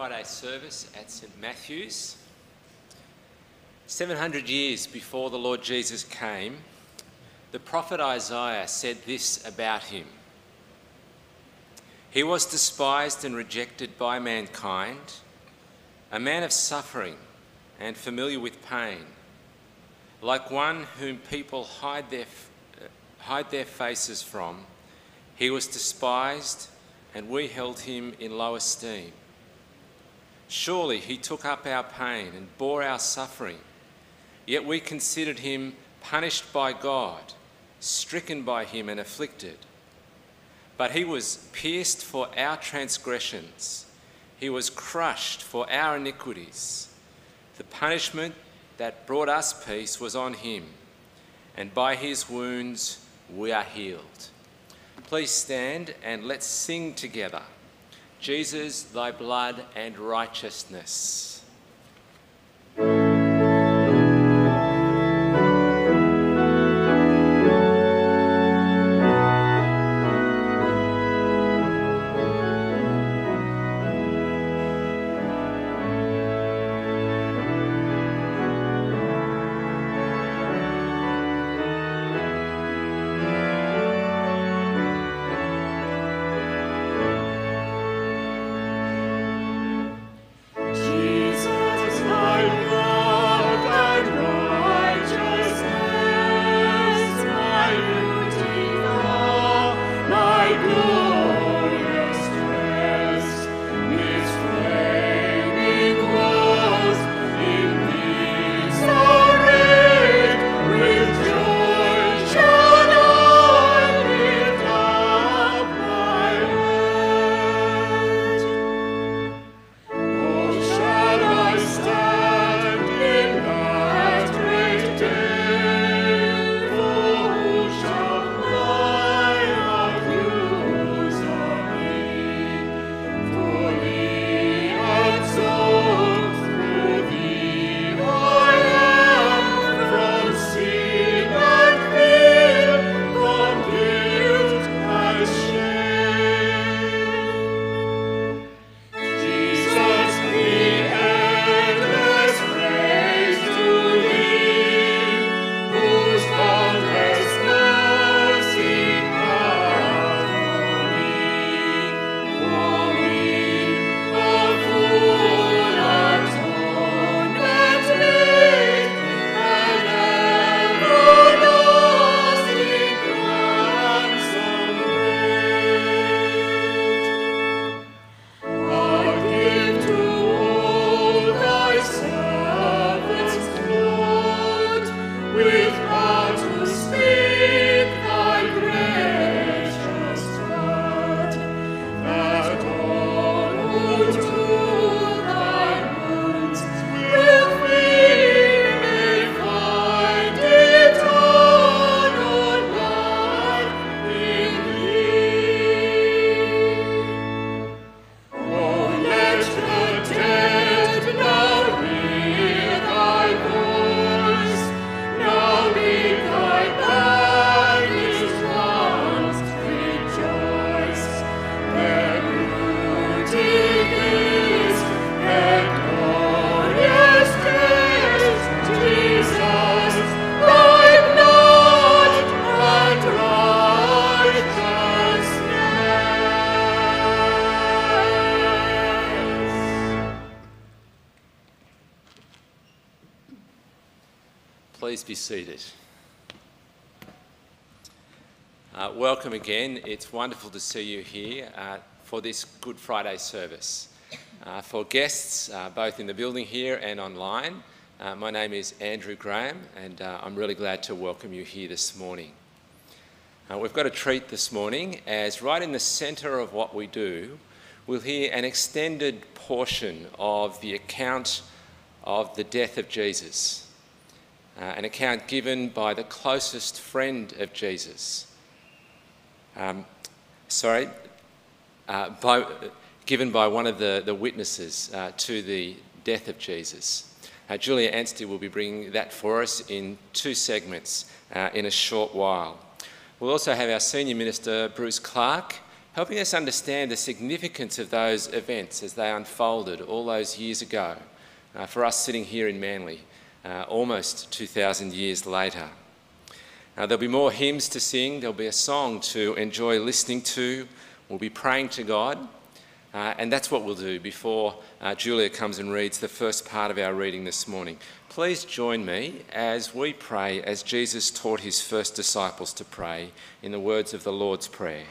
Friday service at St Matthew's. 700 years before the Lord Jesus came, the prophet Isaiah said this about him He was despised and rejected by mankind, a man of suffering and familiar with pain, like one whom people hide their, uh, hide their faces from. He was despised, and we held him in low esteem. Surely he took up our pain and bore our suffering, yet we considered him punished by God, stricken by him, and afflicted. But he was pierced for our transgressions, he was crushed for our iniquities. The punishment that brought us peace was on him, and by his wounds we are healed. Please stand and let's sing together. Jesus, thy blood and righteousness. Welcome again. It's wonderful to see you here uh, for this Good Friday service. Uh, for guests, uh, both in the building here and online, uh, my name is Andrew Graham, and uh, I'm really glad to welcome you here this morning. Uh, we've got a treat this morning, as right in the centre of what we do, we'll hear an extended portion of the account of the death of Jesus an account given by the closest friend of Jesus. Um, sorry, uh, by, given by one of the, the witnesses uh, to the death of Jesus. Uh, Julia Anstey will be bringing that for us in two segments uh, in a short while. We'll also have our senior minister, Bruce Clark, helping us understand the significance of those events as they unfolded all those years ago uh, for us sitting here in Manly uh, almost 2,000 years later. Uh, there'll be more hymns to sing, there'll be a song to enjoy listening to, we'll be praying to God, uh, and that's what we'll do before uh, Julia comes and reads the first part of our reading this morning. Please join me as we pray as Jesus taught his first disciples to pray in the words of the Lord's Prayer.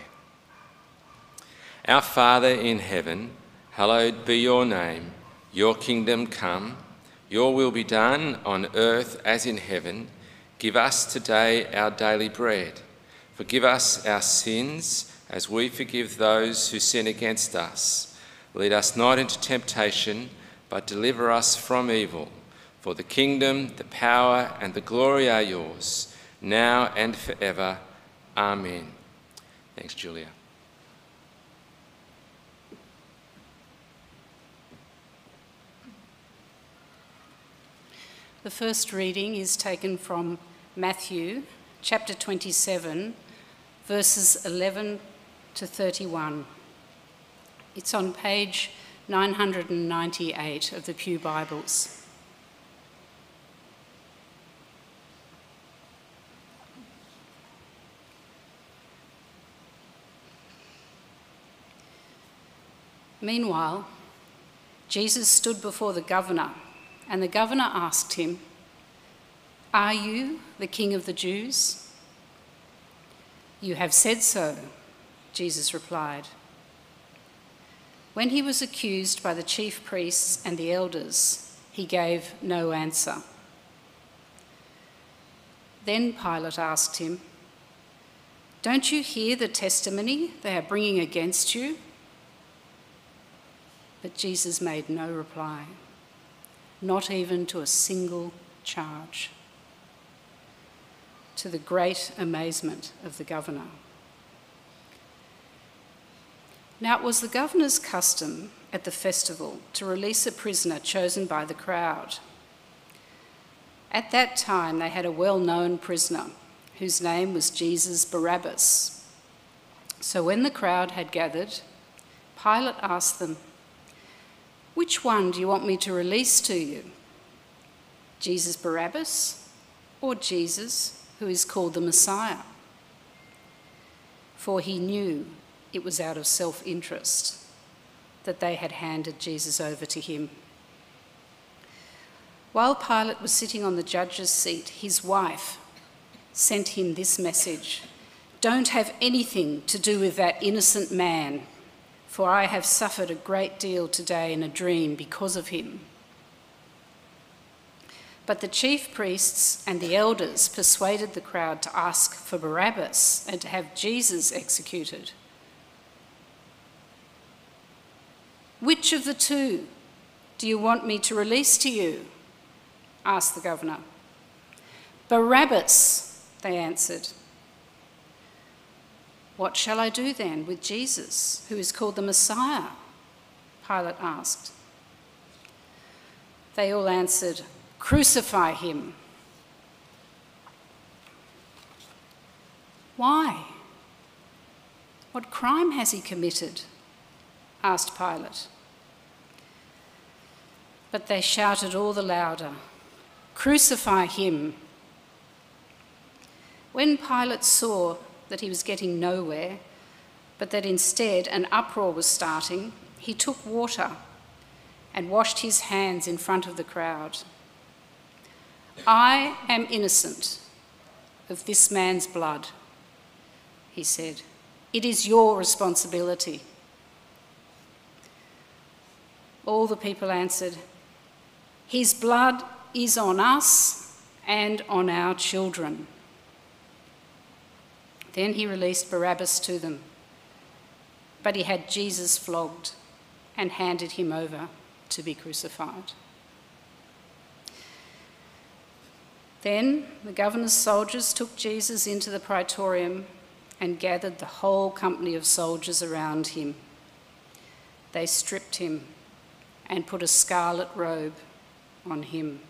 Our Father in heaven, hallowed be your name. Your kingdom come, your will be done on earth as in heaven. Give us today our daily bread. Forgive us our sins as we forgive those who sin against us. Lead us not into temptation, but deliver us from evil. For the kingdom, the power, and the glory are yours, now and forever. Amen. Thanks, Julia. The first reading is taken from Matthew chapter 27, verses 11 to 31. It's on page 998 of the Pew Bibles. Meanwhile, Jesus stood before the governor and the governor asked him, Are you the king of the Jews? You have said so, Jesus replied. When he was accused by the chief priests and the elders, he gave no answer. Then Pilate asked him, Don't you hear the testimony they are bringing against you? But Jesus made no reply not even to a single charge, to the great amazement of the governor. Now, it was the governor's custom at the festival to release a prisoner chosen by the crowd. At that time, they had a well known prisoner whose name was Jesus Barabbas. So when the crowd had gathered, Pilate asked them, which one do you want me to release to you? Jesus Barabbas or Jesus, who is called the Messiah? For he knew it was out of self interest that they had handed Jesus over to him. While Pilate was sitting on the judge's seat, his wife sent him this message Don't have anything to do with that innocent man for I have suffered a great deal today in a dream because of him. But the chief priests and the elders persuaded the crowd to ask for Barabbas and to have Jesus executed. Which of the two do you want me to release to you? asked the governor. Barabbas, they answered. What shall I do then with Jesus, who is called the Messiah? Pilate asked. They all answered, Crucify him. Why? What crime has he committed? asked Pilate. But they shouted all the louder, Crucify him! When Pilate saw that he was getting nowhere, but that instead an uproar was starting, he took water and washed his hands in front of the crowd. I am innocent of this man's blood, he said. It is your responsibility. All the people answered, His blood is on us and on our children. Then he released Barabbas to them. But he had Jesus flogged and handed him over to be crucified. Then the governor's soldiers took Jesus into the praetorium and gathered the whole company of soldiers around him. They stripped him and put a scarlet robe on him,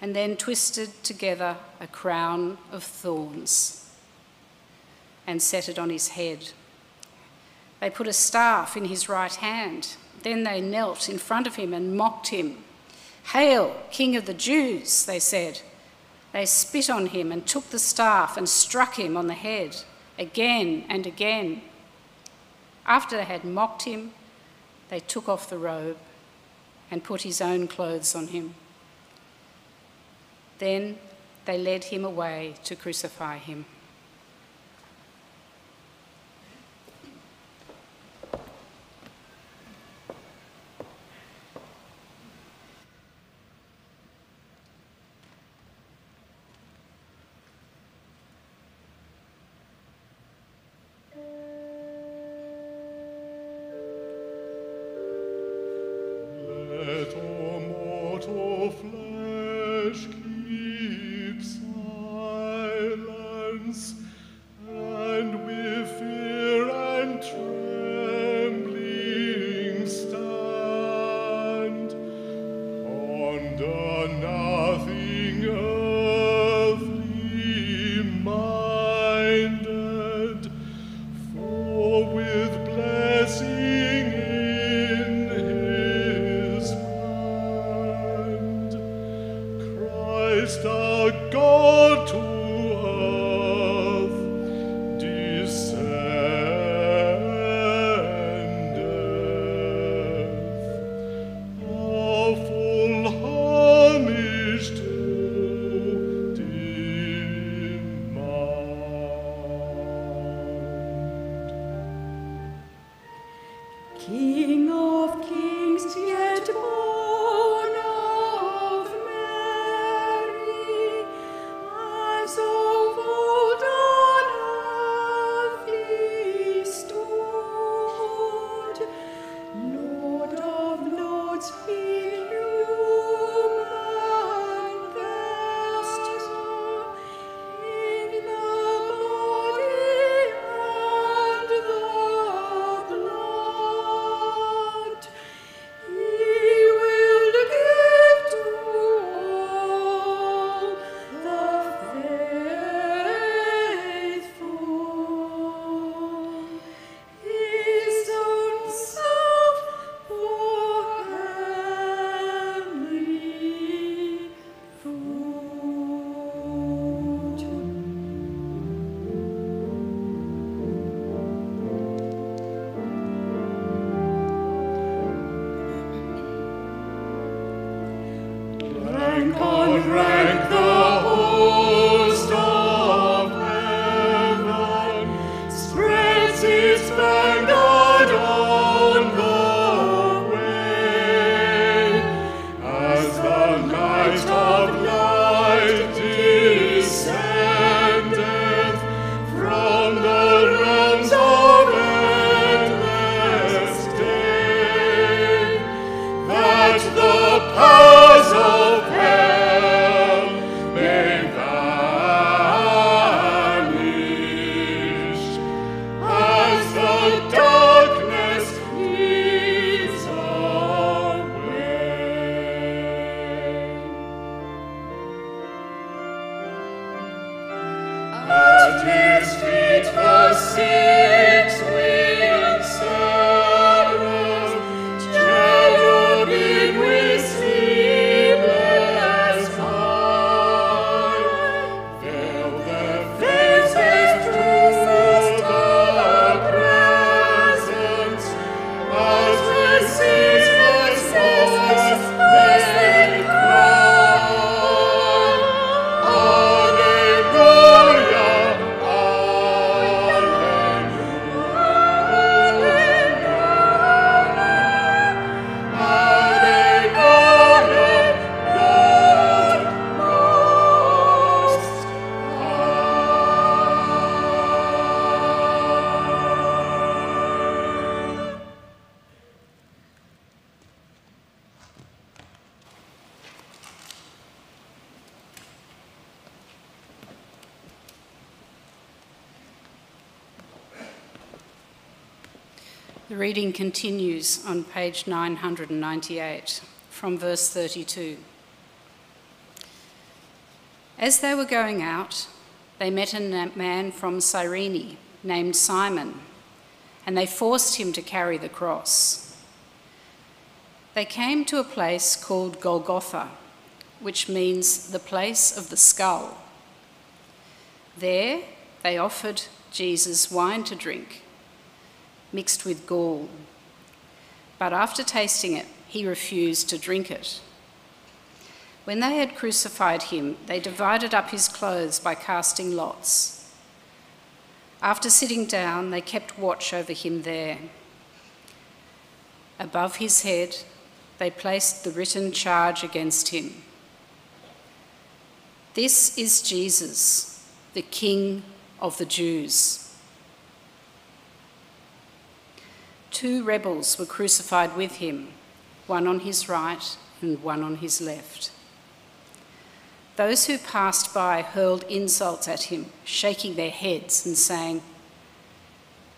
and then twisted together a crown of thorns and set it on his head. They put a staff in his right hand. Then they knelt in front of him and mocked him Hail, King of the Jews, they said. They spit on him and took the staff and struck him on the head again and again. After they had mocked him, they took off the robe and put his own clothes on him. Then they led him away to crucify him. reading continues on page 998 from verse 32. As they were going out, they met a man from Cyrene named Simon, and they forced him to carry the cross. They came to a place called Golgotha, which means the place of the skull. There, they offered Jesus wine to drink mixed with gall. But after tasting it, he refused to drink it. When they had crucified him, they divided up his clothes by casting lots. After sitting down, they kept watch over him there. Above his head, they placed the written charge against him This is Jesus, the King of the Jews. Two rebels were crucified with him, one on his right and one on his left. Those who passed by hurled insults at him, shaking their heads and saying,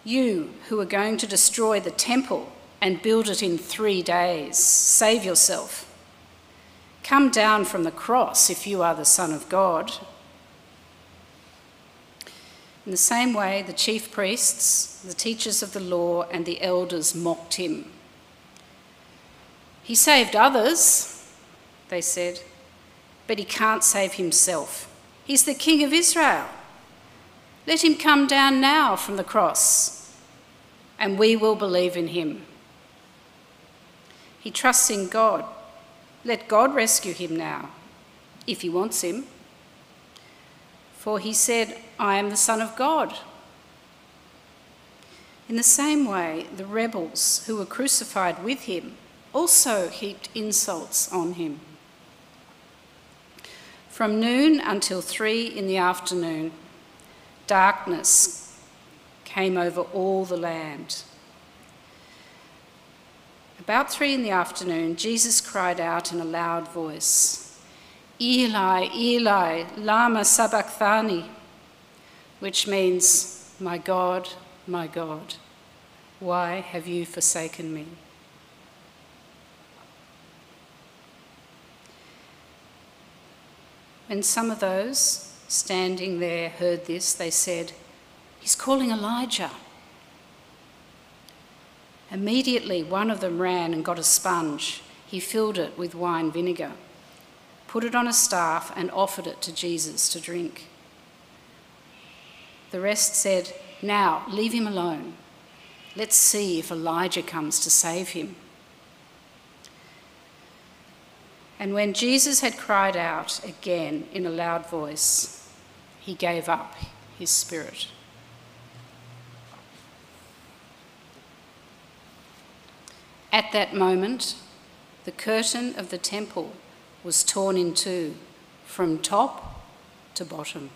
You who are going to destroy the temple and build it in three days, save yourself. Come down from the cross if you are the Son of God. In the same way, the chief priests, the teachers of the law, and the elders mocked him. He saved others, they said, but he can't save himself. He's the King of Israel. Let him come down now from the cross, and we will believe in him. He trusts in God. Let God rescue him now, if he wants him. For he said, I am the Son of God. In the same way, the rebels who were crucified with him also heaped insults on him. From noon until three in the afternoon, darkness came over all the land. About three in the afternoon, Jesus cried out in a loud voice, Eli, Eli, Lama Sabachthani, which means, My God, my God, why have you forsaken me? When some of those standing there heard this, they said, He's calling Elijah. Immediately, one of them ran and got a sponge. He filled it with wine vinegar, put it on a staff, and offered it to Jesus to drink. The rest said, Now, leave him alone. Let's see if Elijah comes to save him. And when Jesus had cried out again in a loud voice, he gave up his spirit. At that moment, the curtain of the temple was torn in two from top to bottom.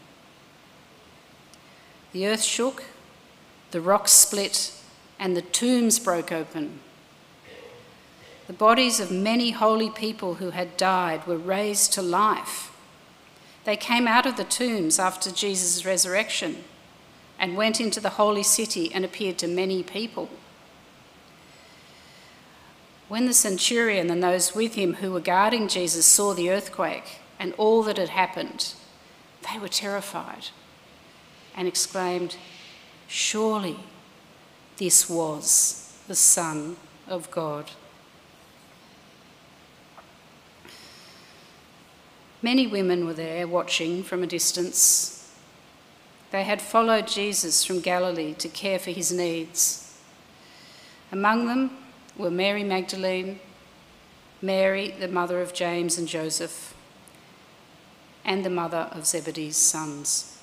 The earth shook, the rocks split, and the tombs broke open. The bodies of many holy people who had died were raised to life. They came out of the tombs after Jesus' resurrection and went into the holy city and appeared to many people. When the centurion and those with him who were guarding Jesus saw the earthquake and all that had happened, they were terrified and exclaimed, Surely this was the Son of God. Many women were there watching from a distance. They had followed Jesus from Galilee to care for his needs. Among them were Mary Magdalene, Mary, the mother of James and Joseph, and the mother of Zebedee's sons.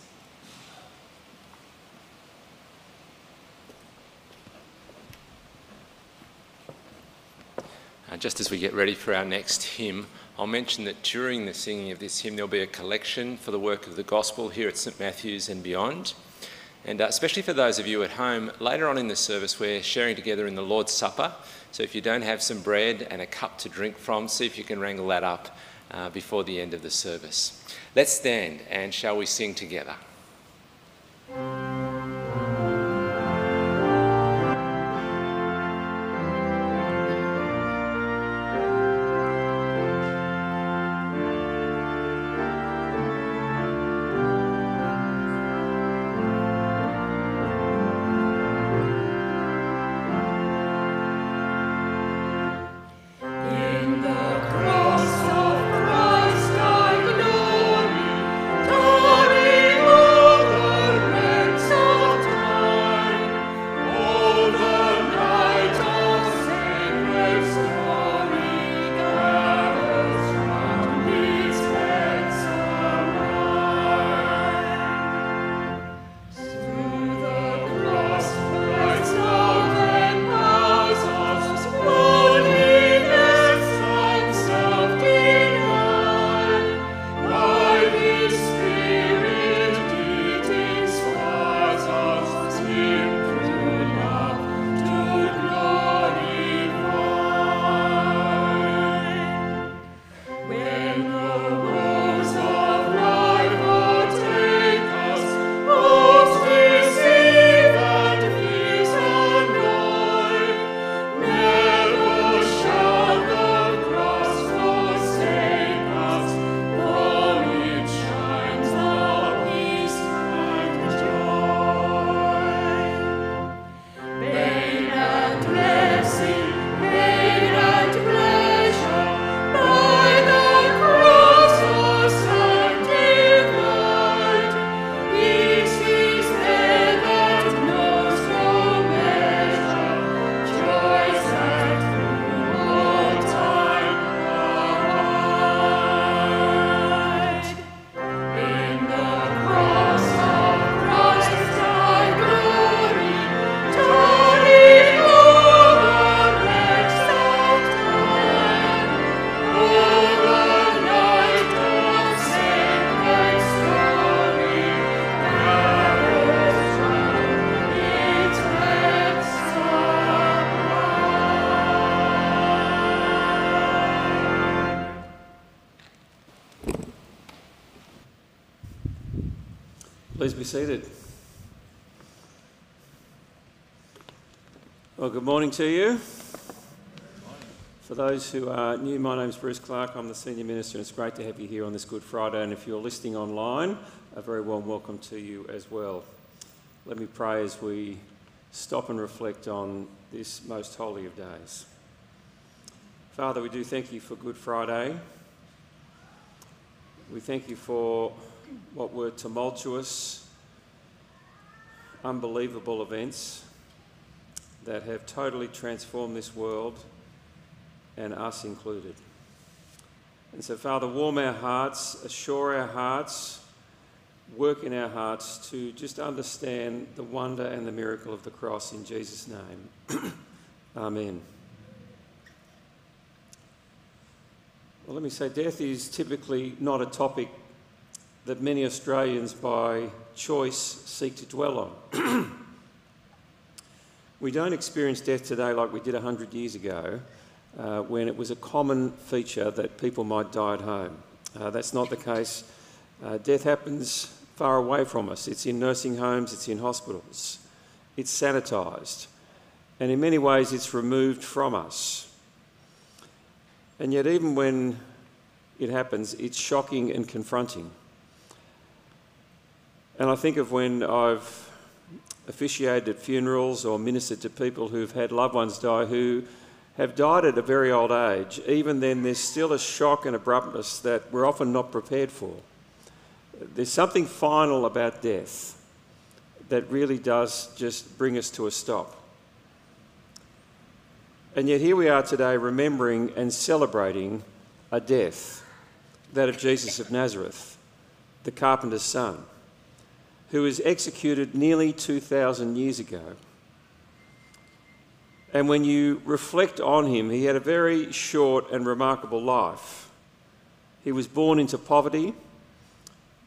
Uh, just as we get ready for our next hymn, I'll mention that during the singing of this hymn, there'll be a collection for the work of the gospel here at St Matthew's and beyond. And uh, especially for those of you at home, later on in the service, we're sharing together in the Lord's Supper. So if you don't have some bread and a cup to drink from, see if you can wrangle that up uh, before the end of the service. Let's stand and shall we sing together? Please be seated. Well, good morning to you. For those who are new, my name's Bruce Clark. I'm the Senior Minister, and it's great to have you here on this Good Friday. And if you're listening online, a very warm welcome to you as well. Let me pray as we stop and reflect on this most holy of days. Father, we do thank you for Good Friday. We thank you for what were tumultuous, unbelievable events that have totally transformed this world and us included. And so, Father, warm our hearts, assure our hearts, work in our hearts to just understand the wonder and the miracle of the cross in Jesus' name. Amen. Well, let me say, death is typically not a topic that many Australians by choice seek to dwell on. we don't experience death today like we did 100 years ago uh, when it was a common feature that people might die at home. Uh, that's not the case. Uh, death happens far away from us. It's in nursing homes, it's in hospitals, it's sanitised, and in many ways it's removed from us. And yet, even when it happens, it's shocking and confronting. And I think of when I've officiated at funerals or ministered to people who've had loved ones die who have died at a very old age. Even then, there's still a shock and abruptness that we're often not prepared for. There's something final about death that really does just bring us to a stop. And yet, here we are today remembering and celebrating a death, that of Jesus of Nazareth, the carpenter's son, who was executed nearly 2,000 years ago. And when you reflect on him, he had a very short and remarkable life. He was born into poverty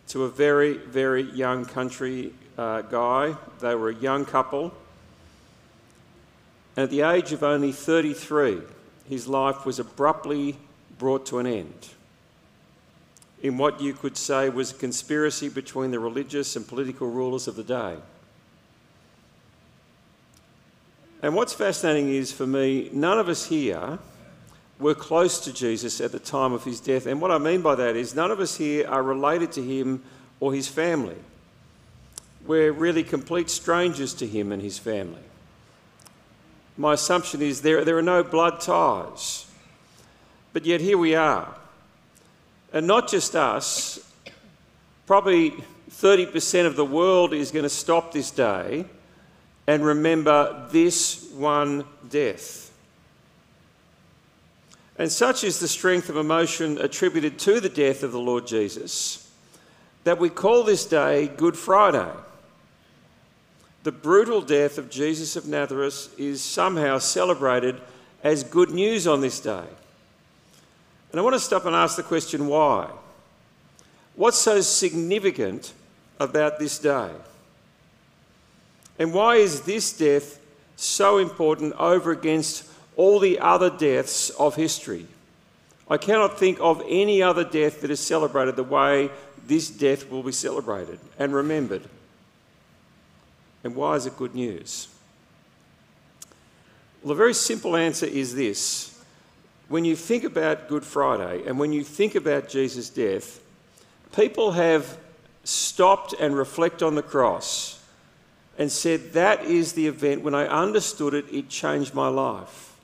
to a very, very young country uh, guy. They were a young couple. And at the age of only 33, his life was abruptly brought to an end in what you could say was a conspiracy between the religious and political rulers of the day. And what's fascinating is for me, none of us here were close to Jesus at the time of his death. And what I mean by that is none of us here are related to him or his family. We're really complete strangers to him and his family my assumption is there, there are no blood ties. But yet here we are. And not just us, probably 30% of the world is going to stop this day and remember this one death. And such is the strength of emotion attributed to the death of the Lord Jesus that we call this day Good Friday the brutal death of Jesus of Nazareth is somehow celebrated as good news on this day. And I want to stop and ask the question why? What's so significant about this day? And why is this death so important over against all the other deaths of history? I cannot think of any other death that is celebrated the way this death will be celebrated and remembered. And why is it good news? Well, the very simple answer is this. When you think about Good Friday and when you think about Jesus' death, people have stopped and reflect on the cross and said, That is the event. When I understood it, it changed my life.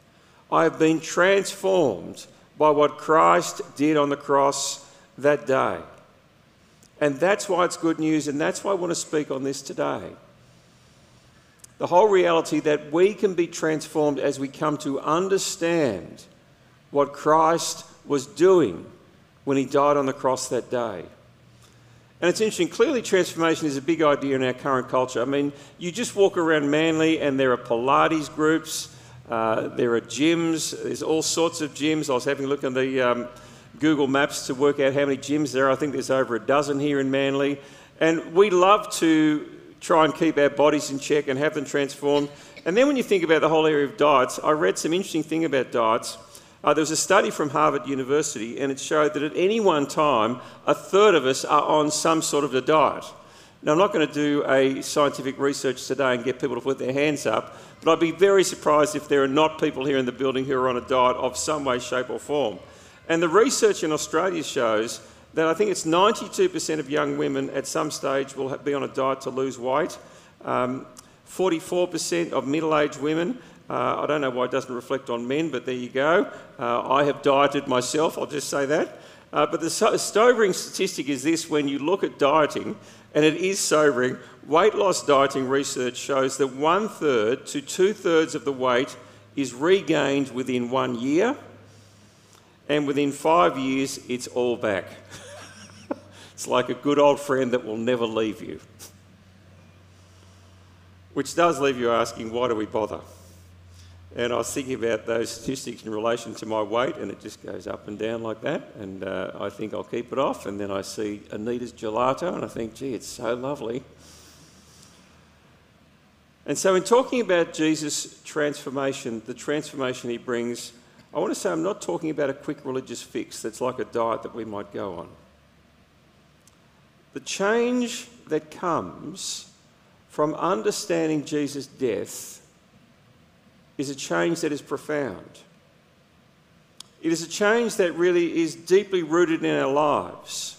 I have been transformed by what Christ did on the cross that day. And that's why it's good news, and that's why I want to speak on this today the whole reality that we can be transformed as we come to understand what Christ was doing when he died on the cross that day. And it's interesting, clearly, transformation is a big idea in our current culture. I mean, you just walk around Manly and there are Pilates groups, uh, there are gyms, there's all sorts of gyms. I was having a look on the um, Google Maps to work out how many gyms there are. I think there's over a dozen here in Manly. And we love to try and keep our bodies in check and have them transformed. And then when you think about the whole area of diets, I read some interesting thing about diets. Uh, there was a study from Harvard University, and it showed that at any one time, a third of us are on some sort of a diet. Now, I'm not going to do a scientific research today and get people to put their hands up, but I'd be very surprised if there are not people here in the building who are on a diet of some way, shape, or form. And the research in Australia shows that I think it's 92% of young women at some stage will be on a diet to lose weight. Um, 44% of middle aged women. Uh, I don't know why it doesn't reflect on men, but there you go. Uh, I have dieted myself, I'll just say that. Uh, but the so- sobering statistic is this when you look at dieting, and it is sobering, weight loss dieting research shows that one third to two thirds of the weight is regained within one year, and within five years, it's all back. it's like a good old friend that will never leave you. Which does leave you asking, why do we bother? And I was thinking about those statistics in relation to my weight, and it just goes up and down like that. And uh, I think I'll keep it off. And then I see Anita's gelato, and I think, gee, it's so lovely. And so, in talking about Jesus' transformation, the transformation he brings, I want to say I'm not talking about a quick religious fix that's like a diet that we might go on. The change that comes from understanding Jesus' death is a change that is profound. It is a change that really is deeply rooted in our lives.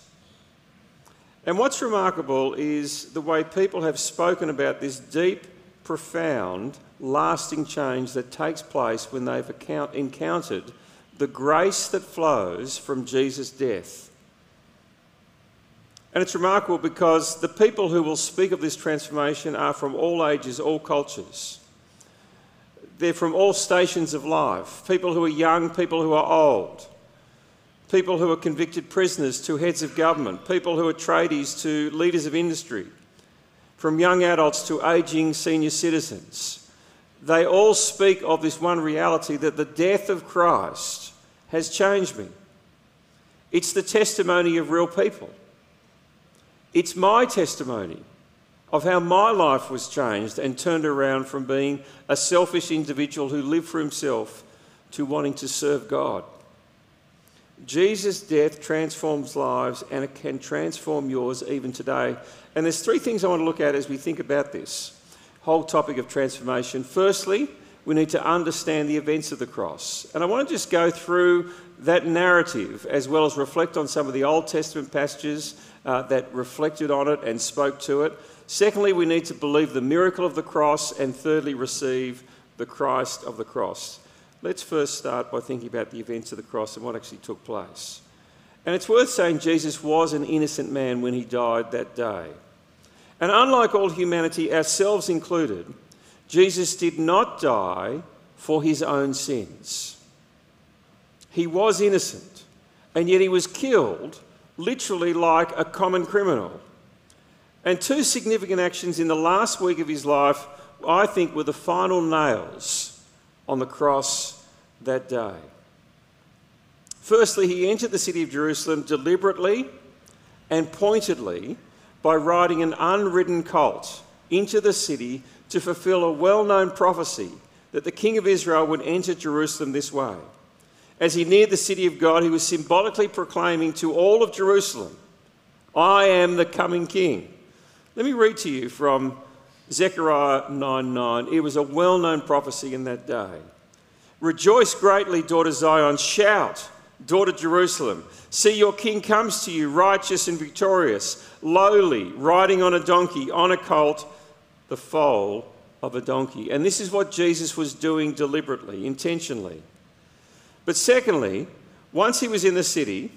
And what's remarkable is the way people have spoken about this deep, profound, lasting change that takes place when they've account- encountered the grace that flows from Jesus' death. And it's remarkable because the people who will speak of this transformation are from all ages, all cultures. They're from all stations of life people who are young, people who are old, people who are convicted prisoners to heads of government, people who are tradies to leaders of industry, from young adults to ageing senior citizens. They all speak of this one reality that the death of Christ has changed me. It's the testimony of real people. It's my testimony of how my life was changed and turned around from being a selfish individual who lived for himself to wanting to serve God. Jesus' death transforms lives and it can transform yours even today. And there's three things I want to look at as we think about this whole topic of transformation. Firstly, we need to understand the events of the cross. And I want to just go through that narrative as well as reflect on some of the Old Testament passages uh, that reflected on it and spoke to it. Secondly, we need to believe the miracle of the cross. And thirdly, receive the Christ of the cross. Let's first start by thinking about the events of the cross and what actually took place. And it's worth saying Jesus was an innocent man when he died that day. And unlike all humanity, ourselves included, Jesus did not die for his own sins. He was innocent, and yet he was killed literally like a common criminal. And two significant actions in the last week of his life, I think, were the final nails on the cross that day. Firstly, he entered the city of Jerusalem deliberately and pointedly by riding an unridden colt into the city to fulfill a well known prophecy that the king of Israel would enter Jerusalem this way. As he neared the city of God, he was symbolically proclaiming to all of Jerusalem, I am the coming king. Let me read to you from Zechariah 9 9. It was a well known prophecy in that day. Rejoice greatly, daughter Zion. Shout, daughter Jerusalem. See, your king comes to you, righteous and victorious, lowly, riding on a donkey, on a colt, the foal of a donkey. And this is what Jesus was doing deliberately, intentionally. But secondly, once he was in the city,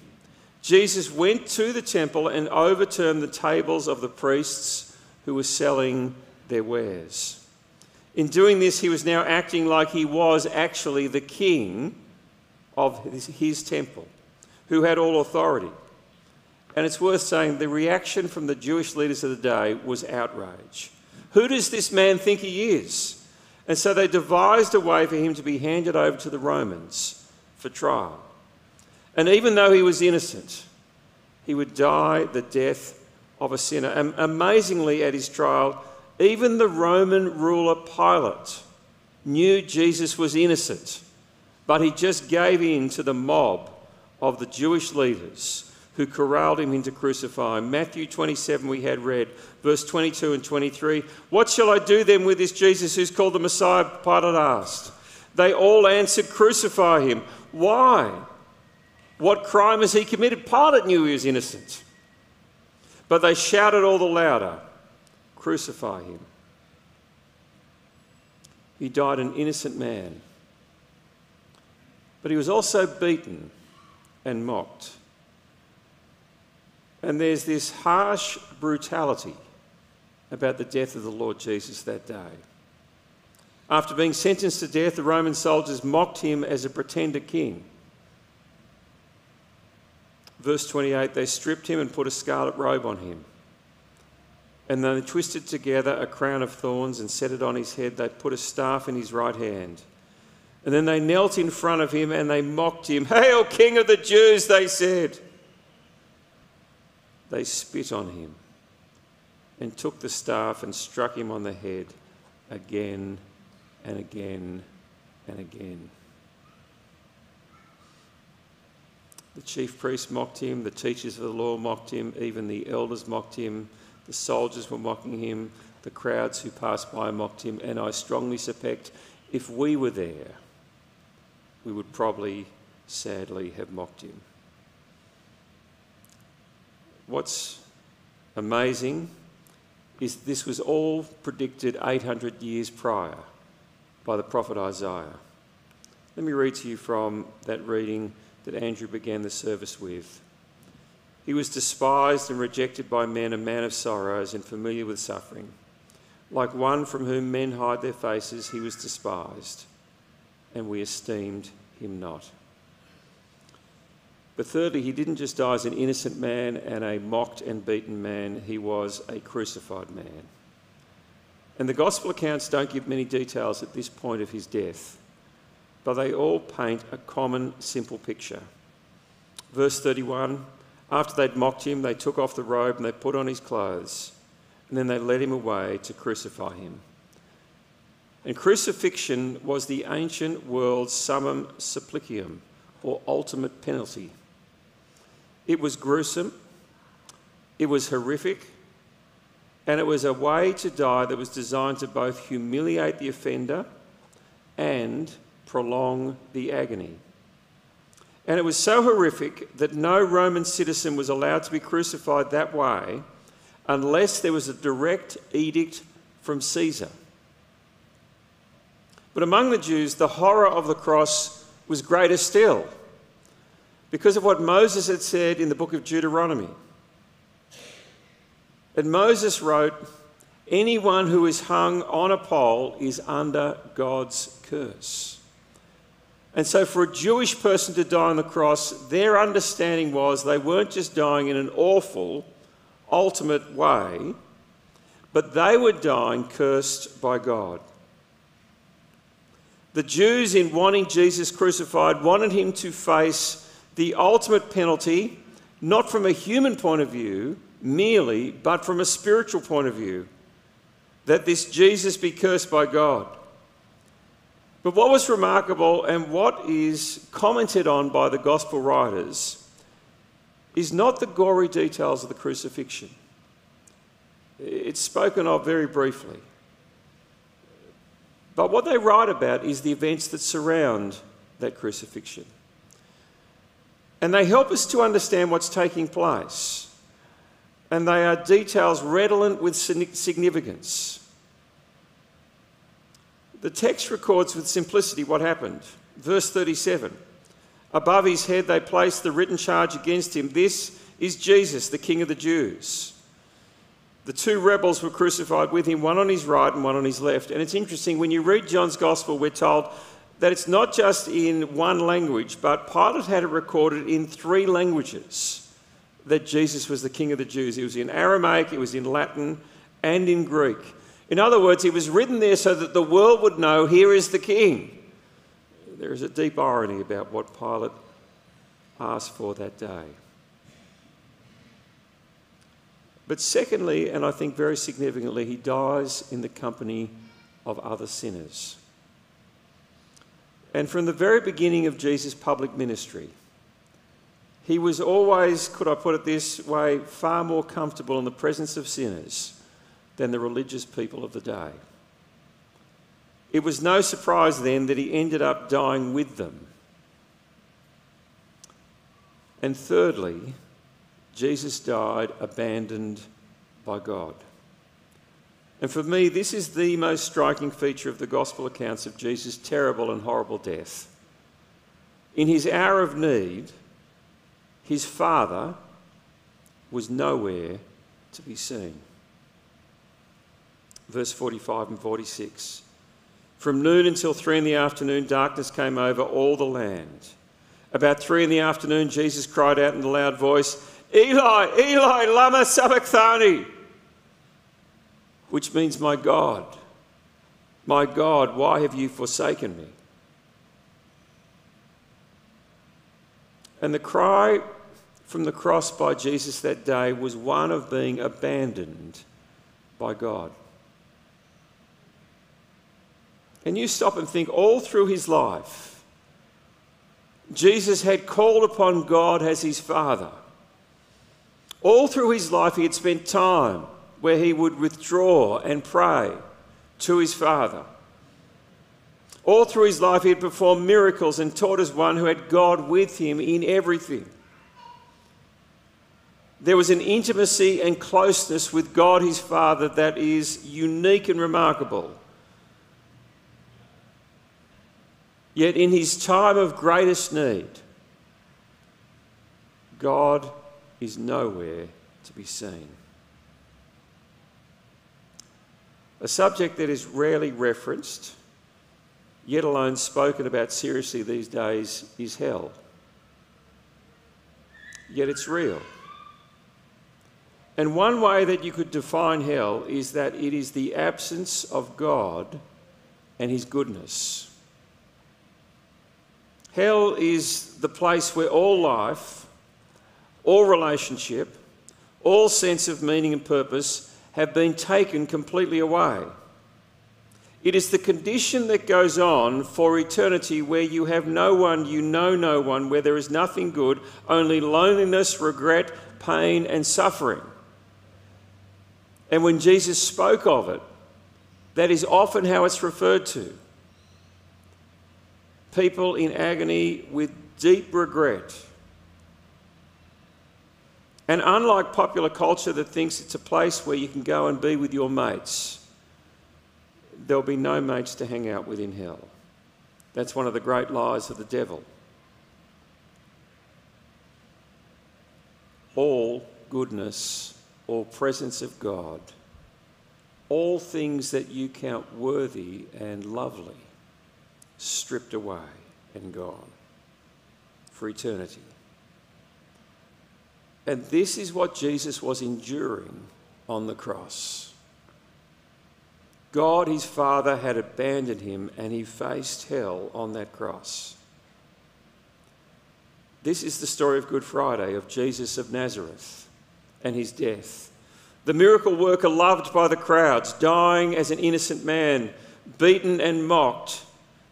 Jesus went to the temple and overturned the tables of the priests who were selling their wares. In doing this, he was now acting like he was actually the king of his, his temple, who had all authority. And it's worth saying the reaction from the Jewish leaders of the day was outrage. Who does this man think he is? And so they devised a way for him to be handed over to the Romans for trial. And even though he was innocent, he would die the death of a sinner. And amazingly, at his trial, even the Roman ruler Pilate knew Jesus was innocent, but he just gave in to the mob of the Jewish leaders who corralled him into crucifying. Matthew 27, we had read, verse 22 and 23. What shall I do then with this Jesus who's called the Messiah? Pilate asked. They all answered, Crucify him. Why? What crime has he committed? Pilate knew he was innocent. But they shouted all the louder, Crucify him. He died an innocent man. But he was also beaten and mocked. And there's this harsh brutality about the death of the Lord Jesus that day. After being sentenced to death, the Roman soldiers mocked him as a pretender king. Verse 28 they stripped him and put a scarlet robe on him. And then they twisted together a crown of thorns and set it on his head. They put a staff in his right hand. And then they knelt in front of him and they mocked him. Hail, King of the Jews, they said. They spit on him and took the staff and struck him on the head again and again and again. The chief priests mocked him, the teachers of the law mocked him, even the elders mocked him, the soldiers were mocking him, the crowds who passed by mocked him, and I strongly suspect if we were there, we would probably sadly have mocked him. What's amazing is this was all predicted 800 years prior by the prophet Isaiah. Let me read to you from that reading that Andrew began the service with. He was despised and rejected by men, a man of sorrows and familiar with suffering. Like one from whom men hide their faces, he was despised, and we esteemed him not. But thirdly, he didn't just die as an innocent man and a mocked and beaten man, he was a crucified man. And the gospel accounts don't give many details at this point of his death, but they all paint a common, simple picture. Verse 31 After they'd mocked him, they took off the robe and they put on his clothes, and then they led him away to crucify him. And crucifixion was the ancient world's summum supplicium, or ultimate penalty. It was gruesome, it was horrific, and it was a way to die that was designed to both humiliate the offender and prolong the agony. And it was so horrific that no Roman citizen was allowed to be crucified that way unless there was a direct edict from Caesar. But among the Jews, the horror of the cross was greater still because of what Moses had said in the book of Deuteronomy. And Moses wrote, Anyone who is hung on a pole is under God's curse. And so, for a Jewish person to die on the cross, their understanding was they weren't just dying in an awful, ultimate way, but they were dying cursed by God. The Jews, in wanting Jesus crucified, wanted him to face the ultimate penalty, not from a human point of view merely, but from a spiritual point of view, that this Jesus be cursed by God. But what was remarkable and what is commented on by the gospel writers is not the gory details of the crucifixion. It's spoken of very briefly. But what they write about is the events that surround that crucifixion. And they help us to understand what's taking place. And they are details redolent with significance. The text records with simplicity what happened. Verse 37 Above his head they placed the written charge against him This is Jesus, the King of the Jews. The two rebels were crucified with him, one on his right and one on his left. And it's interesting, when you read John's Gospel, we're told that it's not just in one language, but Pilate had it recorded in three languages that Jesus was the King of the Jews. It was in Aramaic, it was in Latin, and in Greek. In other words, it was written there so that the world would know here is the King. There is a deep irony about what Pilate asked for that day. But secondly, and I think very significantly, he dies in the company of other sinners. And from the very beginning of Jesus' public ministry, He was always, could I put it this way, far more comfortable in the presence of sinners than the religious people of the day. It was no surprise then that he ended up dying with them. And thirdly, Jesus died abandoned by God. And for me, this is the most striking feature of the gospel accounts of Jesus' terrible and horrible death. In his hour of need, his father was nowhere to be seen. Verse 45 and 46. From noon until three in the afternoon, darkness came over all the land. About three in the afternoon, Jesus cried out in a loud voice, Eli, Eli, Lama Sabachthani, which means, My God, my God, why have you forsaken me? And the cry from the cross by Jesus that day was one of being abandoned by God. And you stop and think all through his life, Jesus had called upon God as his Father. All through his life, he had spent time where he would withdraw and pray to his Father. All through his life, he had performed miracles and taught as one who had God with him in everything. There was an intimacy and closeness with God his Father that is unique and remarkable. Yet, in his time of greatest need, God is nowhere to be seen. A subject that is rarely referenced, yet alone spoken about seriously these days, is hell. Yet it's real. And one way that you could define hell is that it is the absence of God and His goodness. Hell is the place where all life, all relationship, all sense of meaning and purpose have been taken completely away. It is the condition that goes on for eternity where you have no one, you know no one, where there is nothing good, only loneliness, regret, pain, and suffering. And when Jesus spoke of it, that is often how it's referred to people in agony with deep regret. And unlike popular culture that thinks it's a place where you can go and be with your mates, there'll be no mates to hang out with in hell. That's one of the great lies of the devil. All goodness, all presence of God, all things that you count worthy and lovely stripped away and gone for eternity. And this is what Jesus was enduring on the cross. God, his Father, had abandoned him and he faced hell on that cross. This is the story of Good Friday, of Jesus of Nazareth and his death. The miracle worker loved by the crowds, dying as an innocent man, beaten and mocked,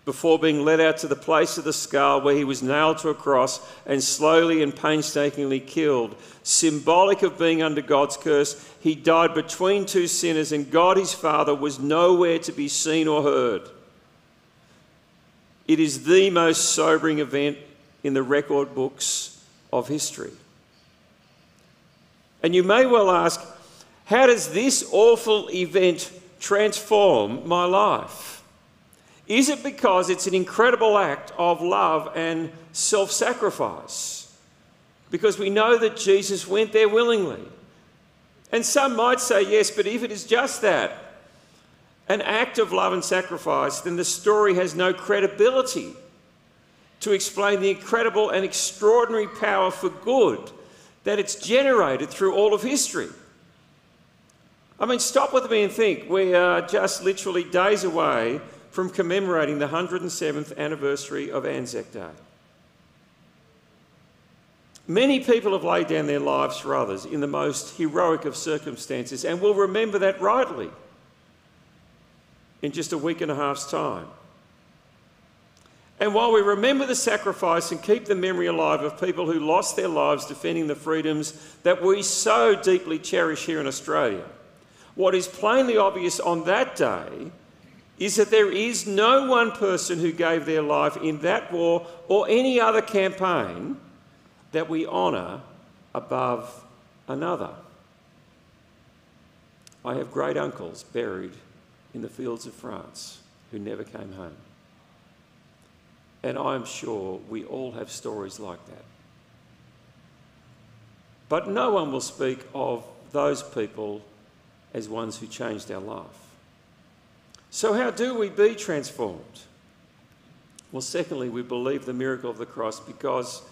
before being led out to the place of the skull where he was nailed to a cross and slowly and painstakingly killed. Symbolic of being under God's curse, he died between two sinners, and God his Father was nowhere to be seen or heard. It is the most sobering event in the record books of history. And you may well ask, how does this awful event transform my life? Is it because it's an incredible act of love and self sacrifice? Because we know that Jesus went there willingly. And some might say, yes, but if it is just that, an act of love and sacrifice, then the story has no credibility to explain the incredible and extraordinary power for good that it's generated through all of history. I mean, stop with me and think. We are just literally days away from commemorating the 107th anniversary of Anzac Day. Many people have laid down their lives for others in the most heroic of circumstances and will remember that rightly in just a week and a half's time. And while we remember the sacrifice and keep the memory alive of people who lost their lives defending the freedoms that we so deeply cherish here in Australia, what is plainly obvious on that day is that there is no one person who gave their life in that war or any other campaign that we honour above another. I have great uncles buried in the fields of France who never came home. And I'm sure we all have stories like that. But no one will speak of those people as ones who changed our life. So, how do we be transformed? Well, secondly, we believe the miracle of the cross because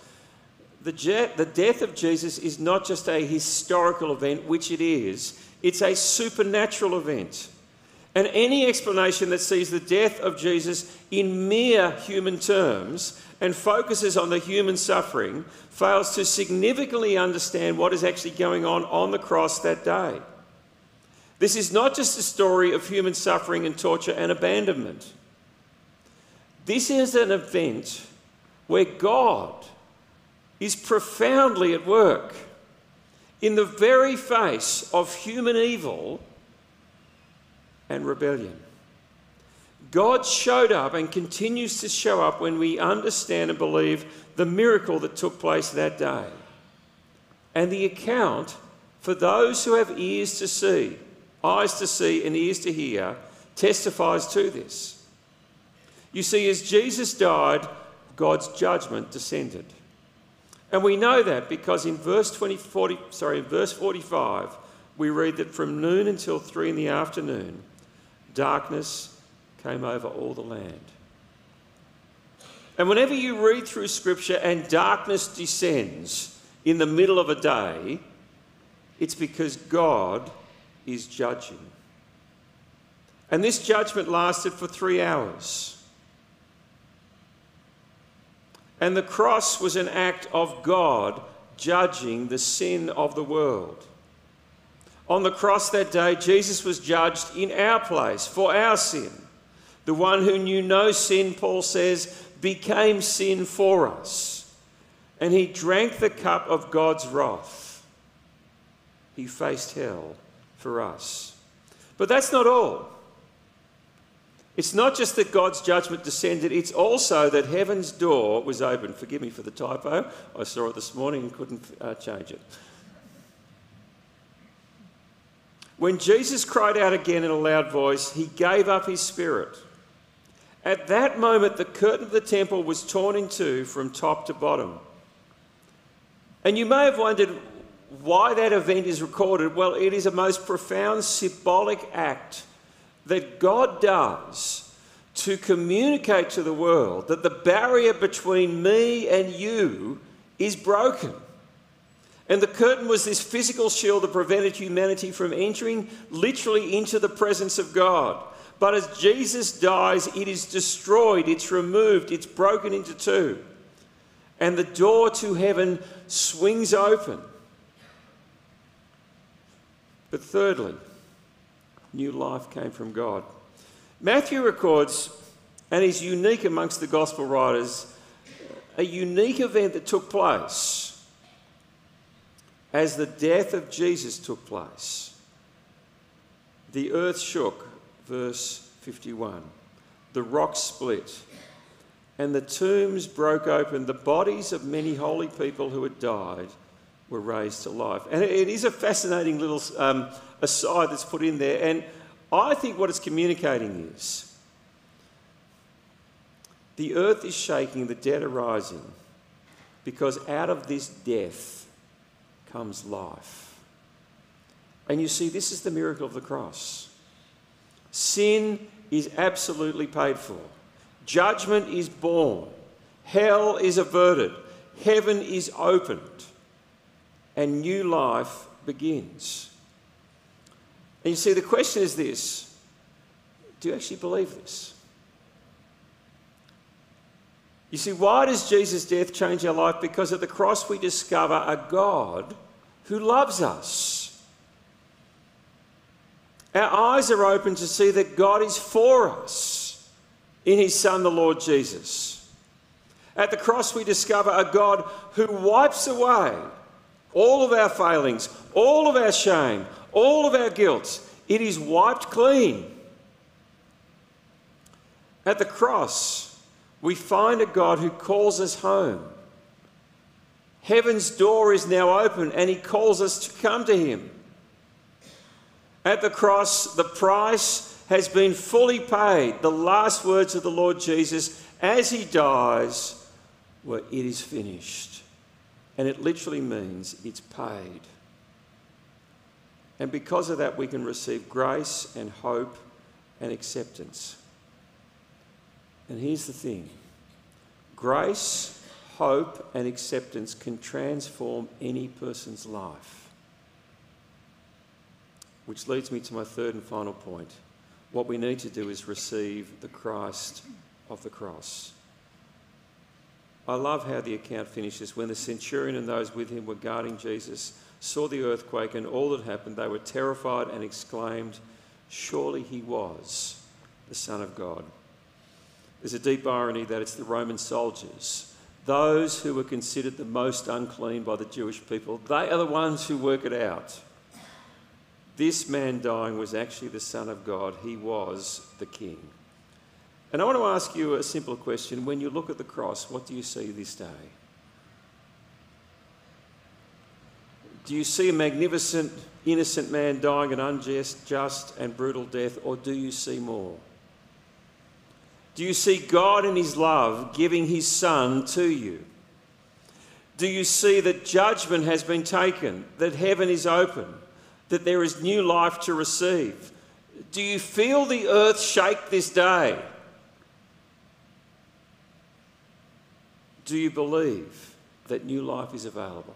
the, je- the death of Jesus is not just a historical event, which it is, it's a supernatural event. And any explanation that sees the death of Jesus in mere human terms and focuses on the human suffering fails to significantly understand what is actually going on on the cross that day. This is not just a story of human suffering and torture and abandonment. This is an event where God is profoundly at work in the very face of human evil and rebellion. God showed up and continues to show up when we understand and believe the miracle that took place that day. And the account for those who have ears to see, eyes to see, and ears to hear testifies to this. You see, as Jesus died, God's judgment descended. And we know that because in verse 20, 40, sorry, in verse 45, we read that from noon until three in the afternoon, darkness came over all the land. And whenever you read through Scripture and darkness descends in the middle of a day, it's because God is judging. And this judgment lasted for three hours. And the cross was an act of God judging the sin of the world. On the cross that day, Jesus was judged in our place for our sin. The one who knew no sin, Paul says, became sin for us. And he drank the cup of God's wrath. He faced hell for us. But that's not all. It's not just that God's judgment descended, it's also that heaven's door was opened. Forgive me for the typo. I saw it this morning and couldn't uh, change it. When Jesus cried out again in a loud voice, he gave up his spirit. At that moment, the curtain of the temple was torn in two from top to bottom. And you may have wondered why that event is recorded. Well, it is a most profound symbolic act that God does to communicate to the world that the barrier between me and you is broken. And the curtain was this physical shield that prevented humanity from entering literally into the presence of God. But as Jesus dies, it is destroyed, it's removed, it's broken into two. And the door to heaven swings open. But thirdly, new life came from God. Matthew records, and is unique amongst the gospel writers, a unique event that took place as the death of Jesus took place. The earth shook, verse 51. The rocks split, and the tombs broke open. The bodies of many holy people who had died were raised to life. And it is a fascinating little um, aside that's put in there. And I think what it's communicating is the earth is shaking, the dead are rising, because out of this death comes life. And you see, this is the miracle of the cross. Sin is absolutely paid for, judgment is borne, hell is averted, heaven is opened, and new life begins. And you see, the question is this do you actually believe this? You see, why does Jesus' death change our life? Because at the cross we discover a God who loves us. Our eyes are open to see that God is for us in His Son, the Lord Jesus. At the cross, we discover a God who wipes away all of our failings, all of our shame, all of our guilt. It is wiped clean. At the cross, we find a God who calls us home. Heaven's door is now open and he calls us to come to him. At the cross, the price has been fully paid. The last words of the Lord Jesus as he dies were, It is finished. And it literally means it's paid. And because of that, we can receive grace and hope and acceptance. And here's the thing grace, hope, and acceptance can transform any person's life. Which leads me to my third and final point. What we need to do is receive the Christ of the cross. I love how the account finishes. When the centurion and those with him were guarding Jesus, saw the earthquake and all that happened, they were terrified and exclaimed, Surely he was the Son of God. There's a deep irony that it's the Roman soldiers, those who were considered the most unclean by the Jewish people, they are the ones who work it out. This man dying was actually the Son of God, he was the King. And I want to ask you a simple question. When you look at the cross, what do you see this day? Do you see a magnificent, innocent man dying an unjust, just, and brutal death, or do you see more? Do you see God in His love giving His Son to you? Do you see that judgment has been taken, that heaven is open, that there is new life to receive? Do you feel the earth shake this day? Do you believe that new life is available?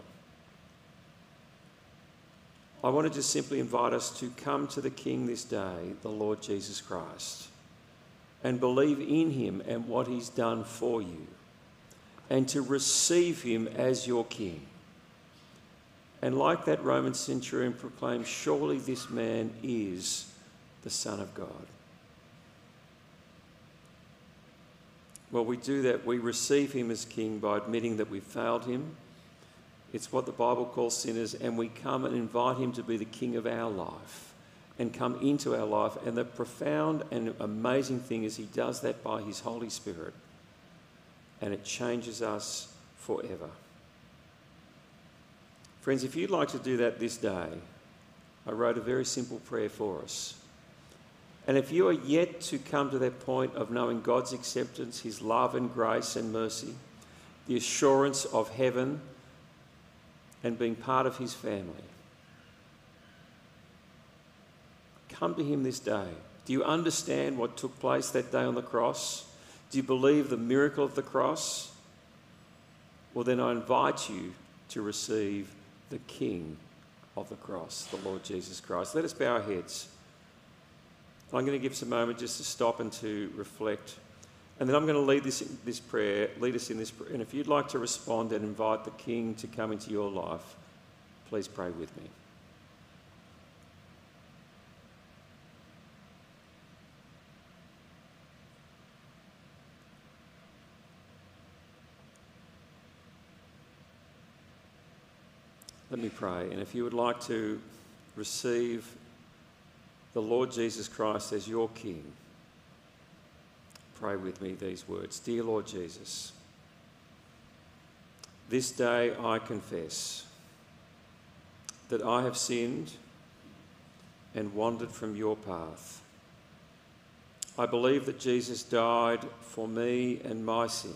I want to just simply invite us to come to the King this day, the Lord Jesus Christ, and believe in him and what he's done for you, and to receive him as your King. And like that Roman centurion proclaimed, surely this man is the Son of God. Well, we do that. We receive him as King by admitting that we failed him. It's what the Bible calls sinners, and we come and invite him to be the King of our life and come into our life. And the profound and amazing thing is, he does that by his Holy Spirit, and it changes us forever. Friends, if you'd like to do that this day, I wrote a very simple prayer for us. And if you are yet to come to that point of knowing God's acceptance, His love and grace and mercy, the assurance of heaven, and being part of His family, come to Him this day. Do you understand what took place that day on the cross? Do you believe the miracle of the cross? Well, then I invite you to receive the King of the cross, the Lord Jesus Christ. Let us bow our heads. I'm going to give us a moment just to stop and to reflect. And then I'm going to lead this, this prayer, lead us in this prayer. And if you'd like to respond and invite the King to come into your life, please pray with me. Let me pray. And if you would like to receive the Lord Jesus Christ as your King, pray with me these words Dear Lord Jesus, this day I confess that I have sinned and wandered from your path. I believe that Jesus died for me and my sin.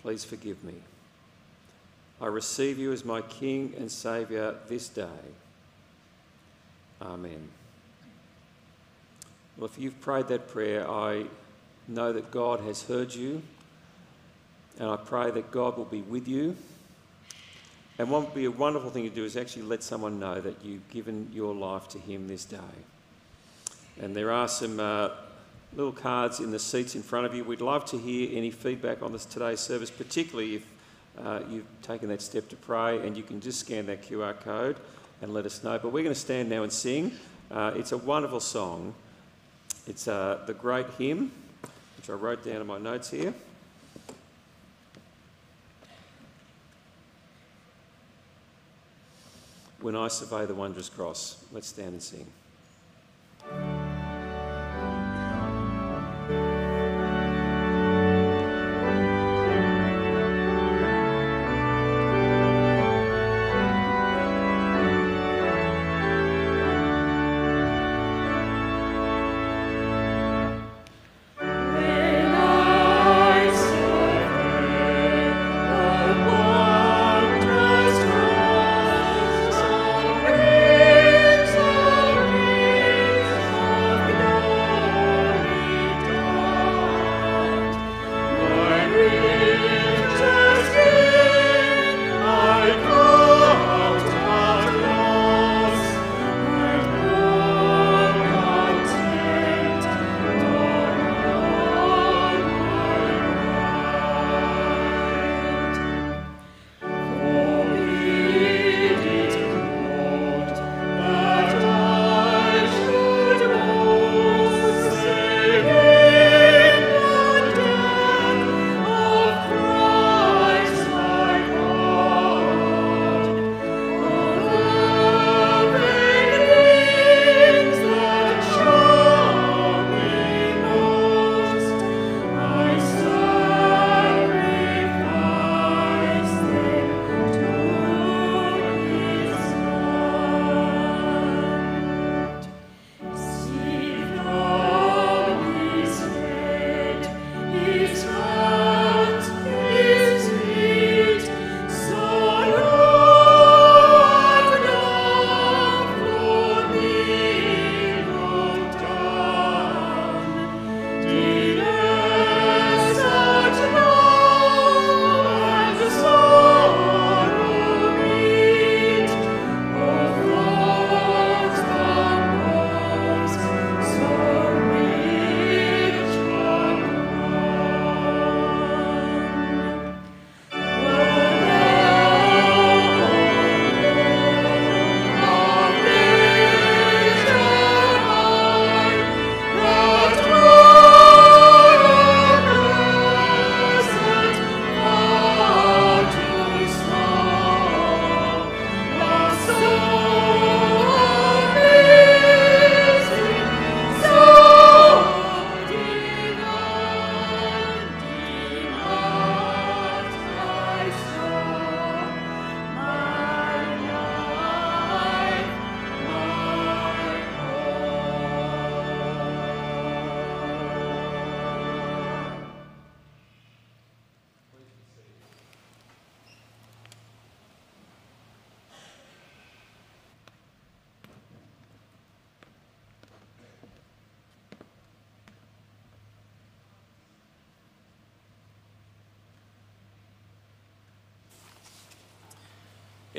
Please forgive me. I receive you as my King and Saviour this day. Amen. Well, if you've prayed that prayer, I know that God has heard you, and I pray that God will be with you. And what would be a wonderful thing to do is actually let someone know that you've given your life to Him this day. And there are some uh, little cards in the seats in front of you. We'd love to hear any feedback on this today's service, particularly if uh, you've taken that step to pray, and you can just scan that QR code and let us know. But we're going to stand now and sing. Uh, it's a wonderful song. It's uh, the great hymn, which I wrote down in my notes here. When I survey the wondrous cross, let's stand and sing.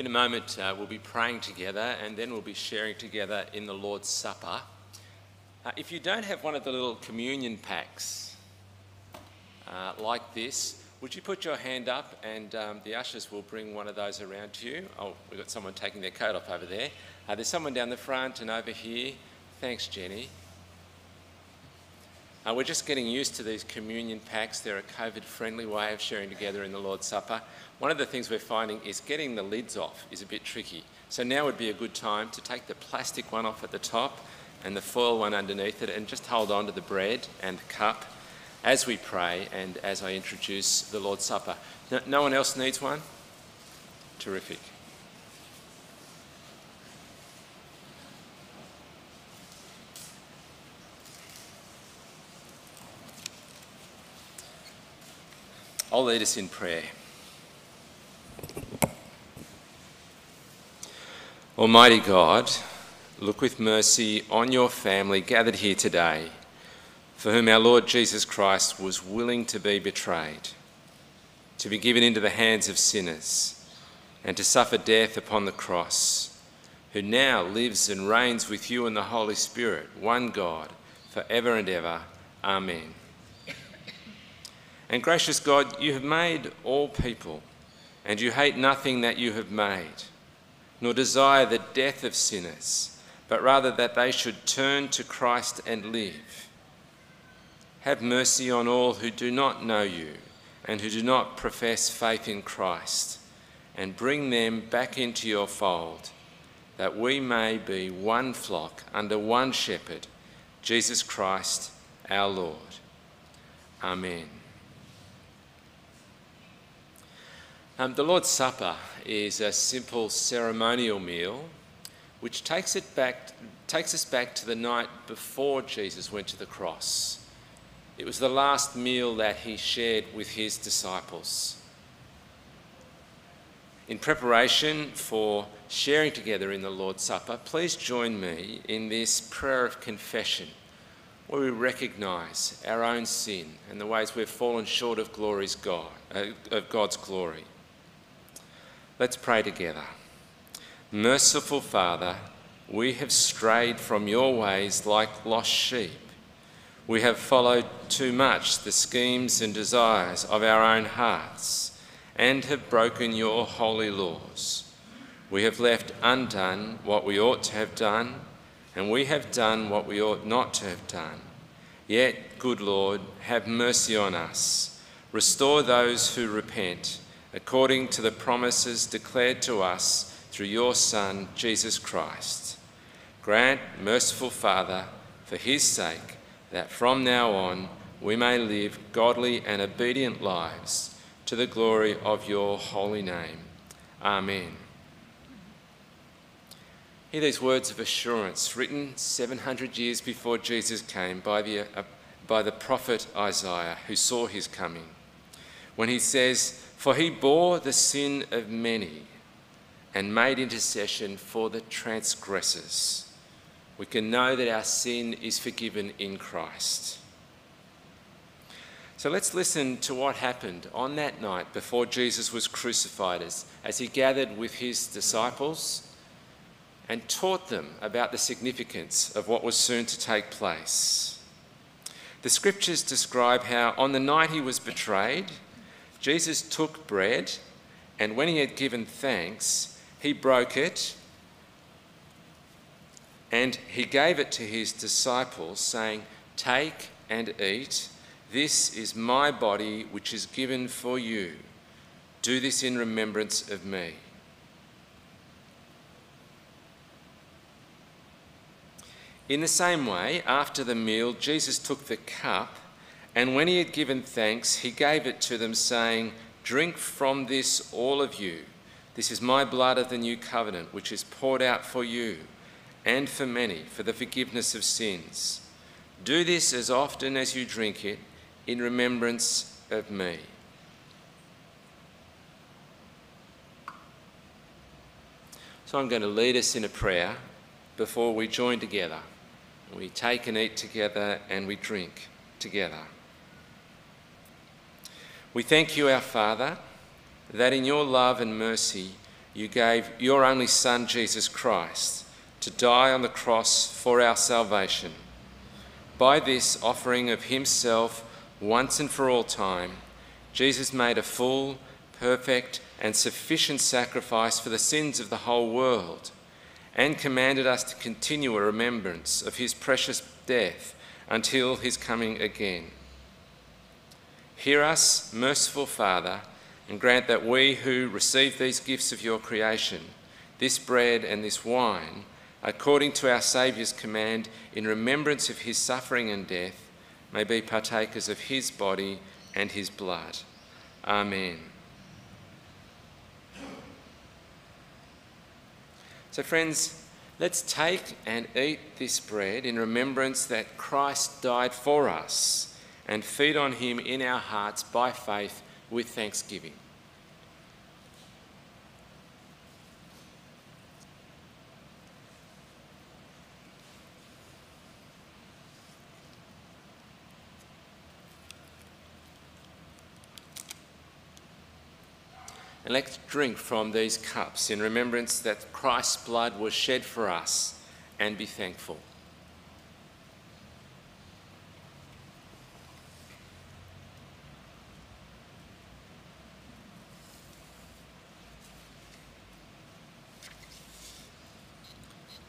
In a moment, uh, we'll be praying together and then we'll be sharing together in the Lord's Supper. Uh, if you don't have one of the little communion packs uh, like this, would you put your hand up and um, the ushers will bring one of those around to you? Oh, we've got someone taking their coat off over there. Uh, there's someone down the front and over here. Thanks, Jenny. Uh, we're just getting used to these communion packs. They're a COVID friendly way of sharing together in the Lord's Supper. One of the things we're finding is getting the lids off is a bit tricky. So now would be a good time to take the plastic one off at the top and the foil one underneath it and just hold on to the bread and the cup as we pray and as I introduce the Lord's Supper. No, no one else needs one? Terrific. I'll lead us in prayer. Almighty God, look with mercy on your family gathered here today, for whom our Lord Jesus Christ was willing to be betrayed, to be given into the hands of sinners, and to suffer death upon the cross, who now lives and reigns with you in the Holy Spirit, one God, for ever and ever. Amen. And gracious God, you have made all people, and you hate nothing that you have made, nor desire the death of sinners, but rather that they should turn to Christ and live. Have mercy on all who do not know you and who do not profess faith in Christ, and bring them back into your fold, that we may be one flock under one shepherd, Jesus Christ our Lord. Amen. Um, the Lord's Supper is a simple ceremonial meal which takes, it back, takes us back to the night before Jesus went to the cross. It was the last meal that he shared with his disciples. In preparation for sharing together in the Lord's Supper, please join me in this prayer of confession where we recognise our own sin and the ways we've fallen short of, glory's God, uh, of God's glory. Let's pray together. Merciful Father, we have strayed from your ways like lost sheep. We have followed too much the schemes and desires of our own hearts and have broken your holy laws. We have left undone what we ought to have done, and we have done what we ought not to have done. Yet, good Lord, have mercy on us. Restore those who repent, according to the promises declared to us through your Son, Jesus Christ. Grant, merciful Father, for his sake, that from now on we may live godly and obedient lives to the glory of your holy name. Amen. Hear these words of assurance written 700 years before Jesus came by the, uh, by the prophet Isaiah, who saw his coming, when he says, For he bore the sin of many and made intercession for the transgressors. We can know that our sin is forgiven in Christ. So let's listen to what happened on that night before Jesus was crucified as, as he gathered with his disciples and taught them about the significance of what was soon to take place. The scriptures describe how on the night he was betrayed, Jesus took bread and when he had given thanks, he broke it and he gave it to his disciples, saying, Take and eat. This is my body, which is given for you. Do this in remembrance of me. In the same way, after the meal, Jesus took the cup, and when he had given thanks, he gave it to them, saying, Drink from this, all of you. This is my blood of the new covenant, which is poured out for you and for many for the forgiveness of sins. Do this as often as you drink it in remembrance of me. So I'm going to lead us in a prayer before we join together. We take and eat together and we drink together. We thank you, our Father, that in your love and mercy you gave your only Son, Jesus Christ, to die on the cross for our salvation. By this offering of himself, once and for all time, Jesus made a full, perfect, and sufficient sacrifice for the sins of the whole world and commanded us to continue a remembrance of his precious death until his coming again. Hear us, merciful Father, and grant that we who receive these gifts of your creation, this bread and this wine, according to our Saviour's command, in remembrance of his suffering and death, may be partakers of his body and his blood. Amen. So, friends, let's take and eat this bread in remembrance that Christ died for us and feed on him in our hearts by faith with thanksgiving. And let's drink from these cups in remembrance that Christ's blood was shed for us and be thankful.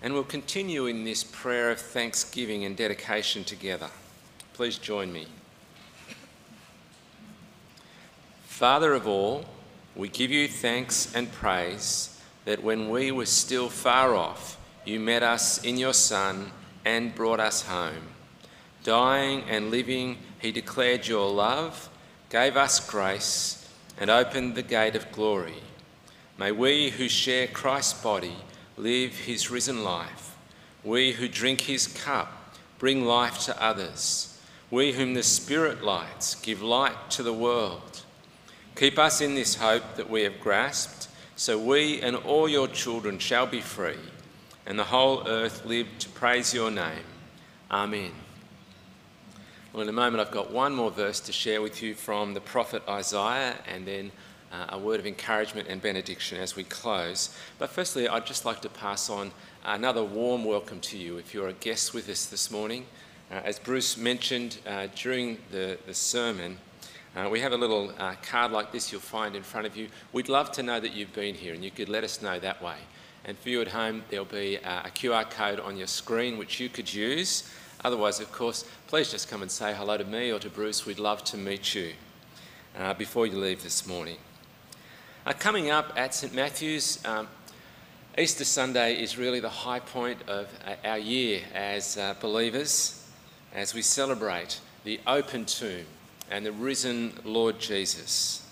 And we'll continue in this prayer of thanksgiving and dedication together. Please join me. Father of all, we give you thanks and praise that when we were still far off, you met us in your Son and brought us home. Dying and living, he declared your love, gave us grace, and opened the gate of glory. May we who share Christ's body live his risen life. We who drink his cup bring life to others. We whom the Spirit lights give light to the world. Keep us in this hope that we have grasped, so we and all your children shall be free, and the whole earth live to praise your name. Amen. Well, in a moment, I've got one more verse to share with you from the prophet Isaiah, and then uh, a word of encouragement and benediction as we close. But firstly, I'd just like to pass on another warm welcome to you if you're a guest with us this morning. Uh, as Bruce mentioned uh, during the, the sermon, uh, we have a little uh, card like this you'll find in front of you. We'd love to know that you've been here and you could let us know that way. And for you at home, there'll be uh, a QR code on your screen which you could use. Otherwise, of course, please just come and say hello to me or to Bruce. We'd love to meet you uh, before you leave this morning. Uh, coming up at St Matthew's, um, Easter Sunday is really the high point of uh, our year as uh, believers as we celebrate the open tomb and the risen Lord Jesus.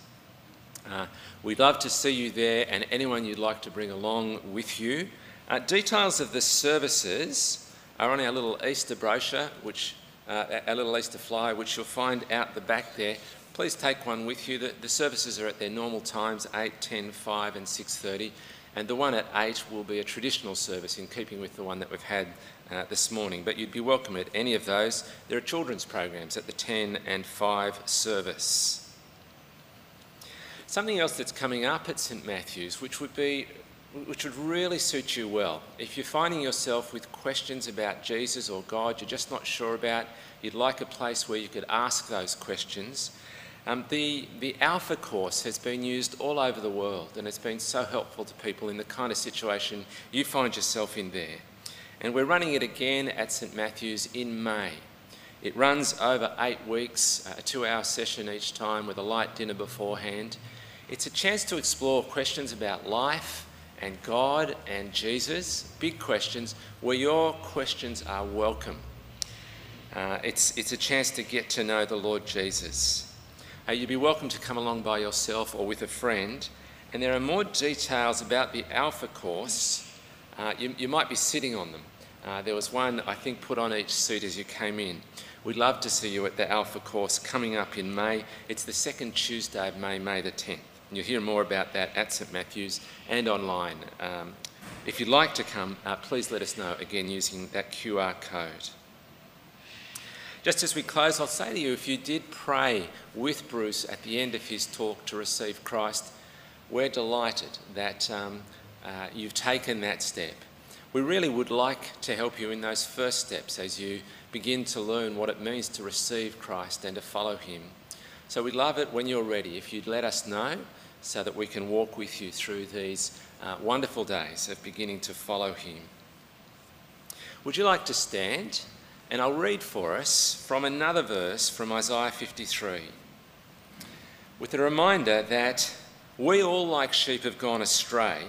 Uh, we'd love to see you there and anyone you'd like to bring along with you. Uh, details of the services are on our little Easter brochure, which uh, our little Easter flyer, which you'll find out the back there please take one with you. The, the, services are at their normal times, 8, 10, 5 and 6.30. And the one at 8 will be a traditional service in keeping with the one that we've had uh, this morning. But you'd be welcome at any of those. There are children's programs at the 10 and 5 service. Something else that's coming up at St Matthew's, which would be which would really suit you well. If you're finding yourself with questions about Jesus or God you're just not sure about, you'd like a place where you could ask those questions, um, the, the Alpha course has been used all over the world and it's been so helpful to people in the kind of situation you find yourself in there. And we're running it again at St Matthew's in May. It runs over eight weeks, a two hour session each time with a light dinner beforehand. It's a chance to explore questions about life and God and Jesus, big questions, where your questions are welcome. Uh, it's, it's a chance to get to know the Lord Jesus. Uh, you'd be welcome to come along by yourself or with a friend. And there are more details about the Alpha course. Uh, you, you, might be sitting on them. Uh, there was one, I think, put on each seat as you came in. We'd love to see you at the Alpha course coming up in May. It's the second Tuesday of May, May the 10th. And you'll hear more about that at St Matthew's and online. Um, if you'd like to come, uh, please let us know again using that QR code. Just as we close, I'll say to you if you did pray with Bruce at the end of his talk to receive Christ, we're delighted that um, uh, you've taken that step. We really would like to help you in those first steps as you begin to learn what it means to receive Christ and to follow Him. So we'd love it when you're ready if you'd let us know so that we can walk with you through these uh, wonderful days of beginning to follow Him. Would you like to stand? And I'll read for us from another verse from Isaiah 53 with a reminder that we all, like sheep, have gone astray.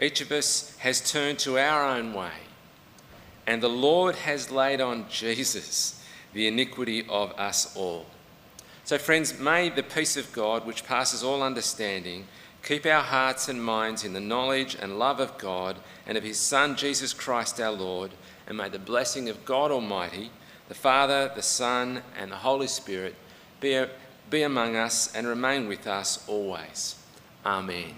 Each of us has turned to our own way, and the Lord has laid on Jesus the iniquity of us all. So, friends, may the peace of God, which passes all understanding, keep our hearts and minds in the knowledge and love of God and of His Son, Jesus Christ our Lord and may the blessing of God Almighty, the Father, the Son, and the Holy Spirit be, be among us and remain with us always. Amen.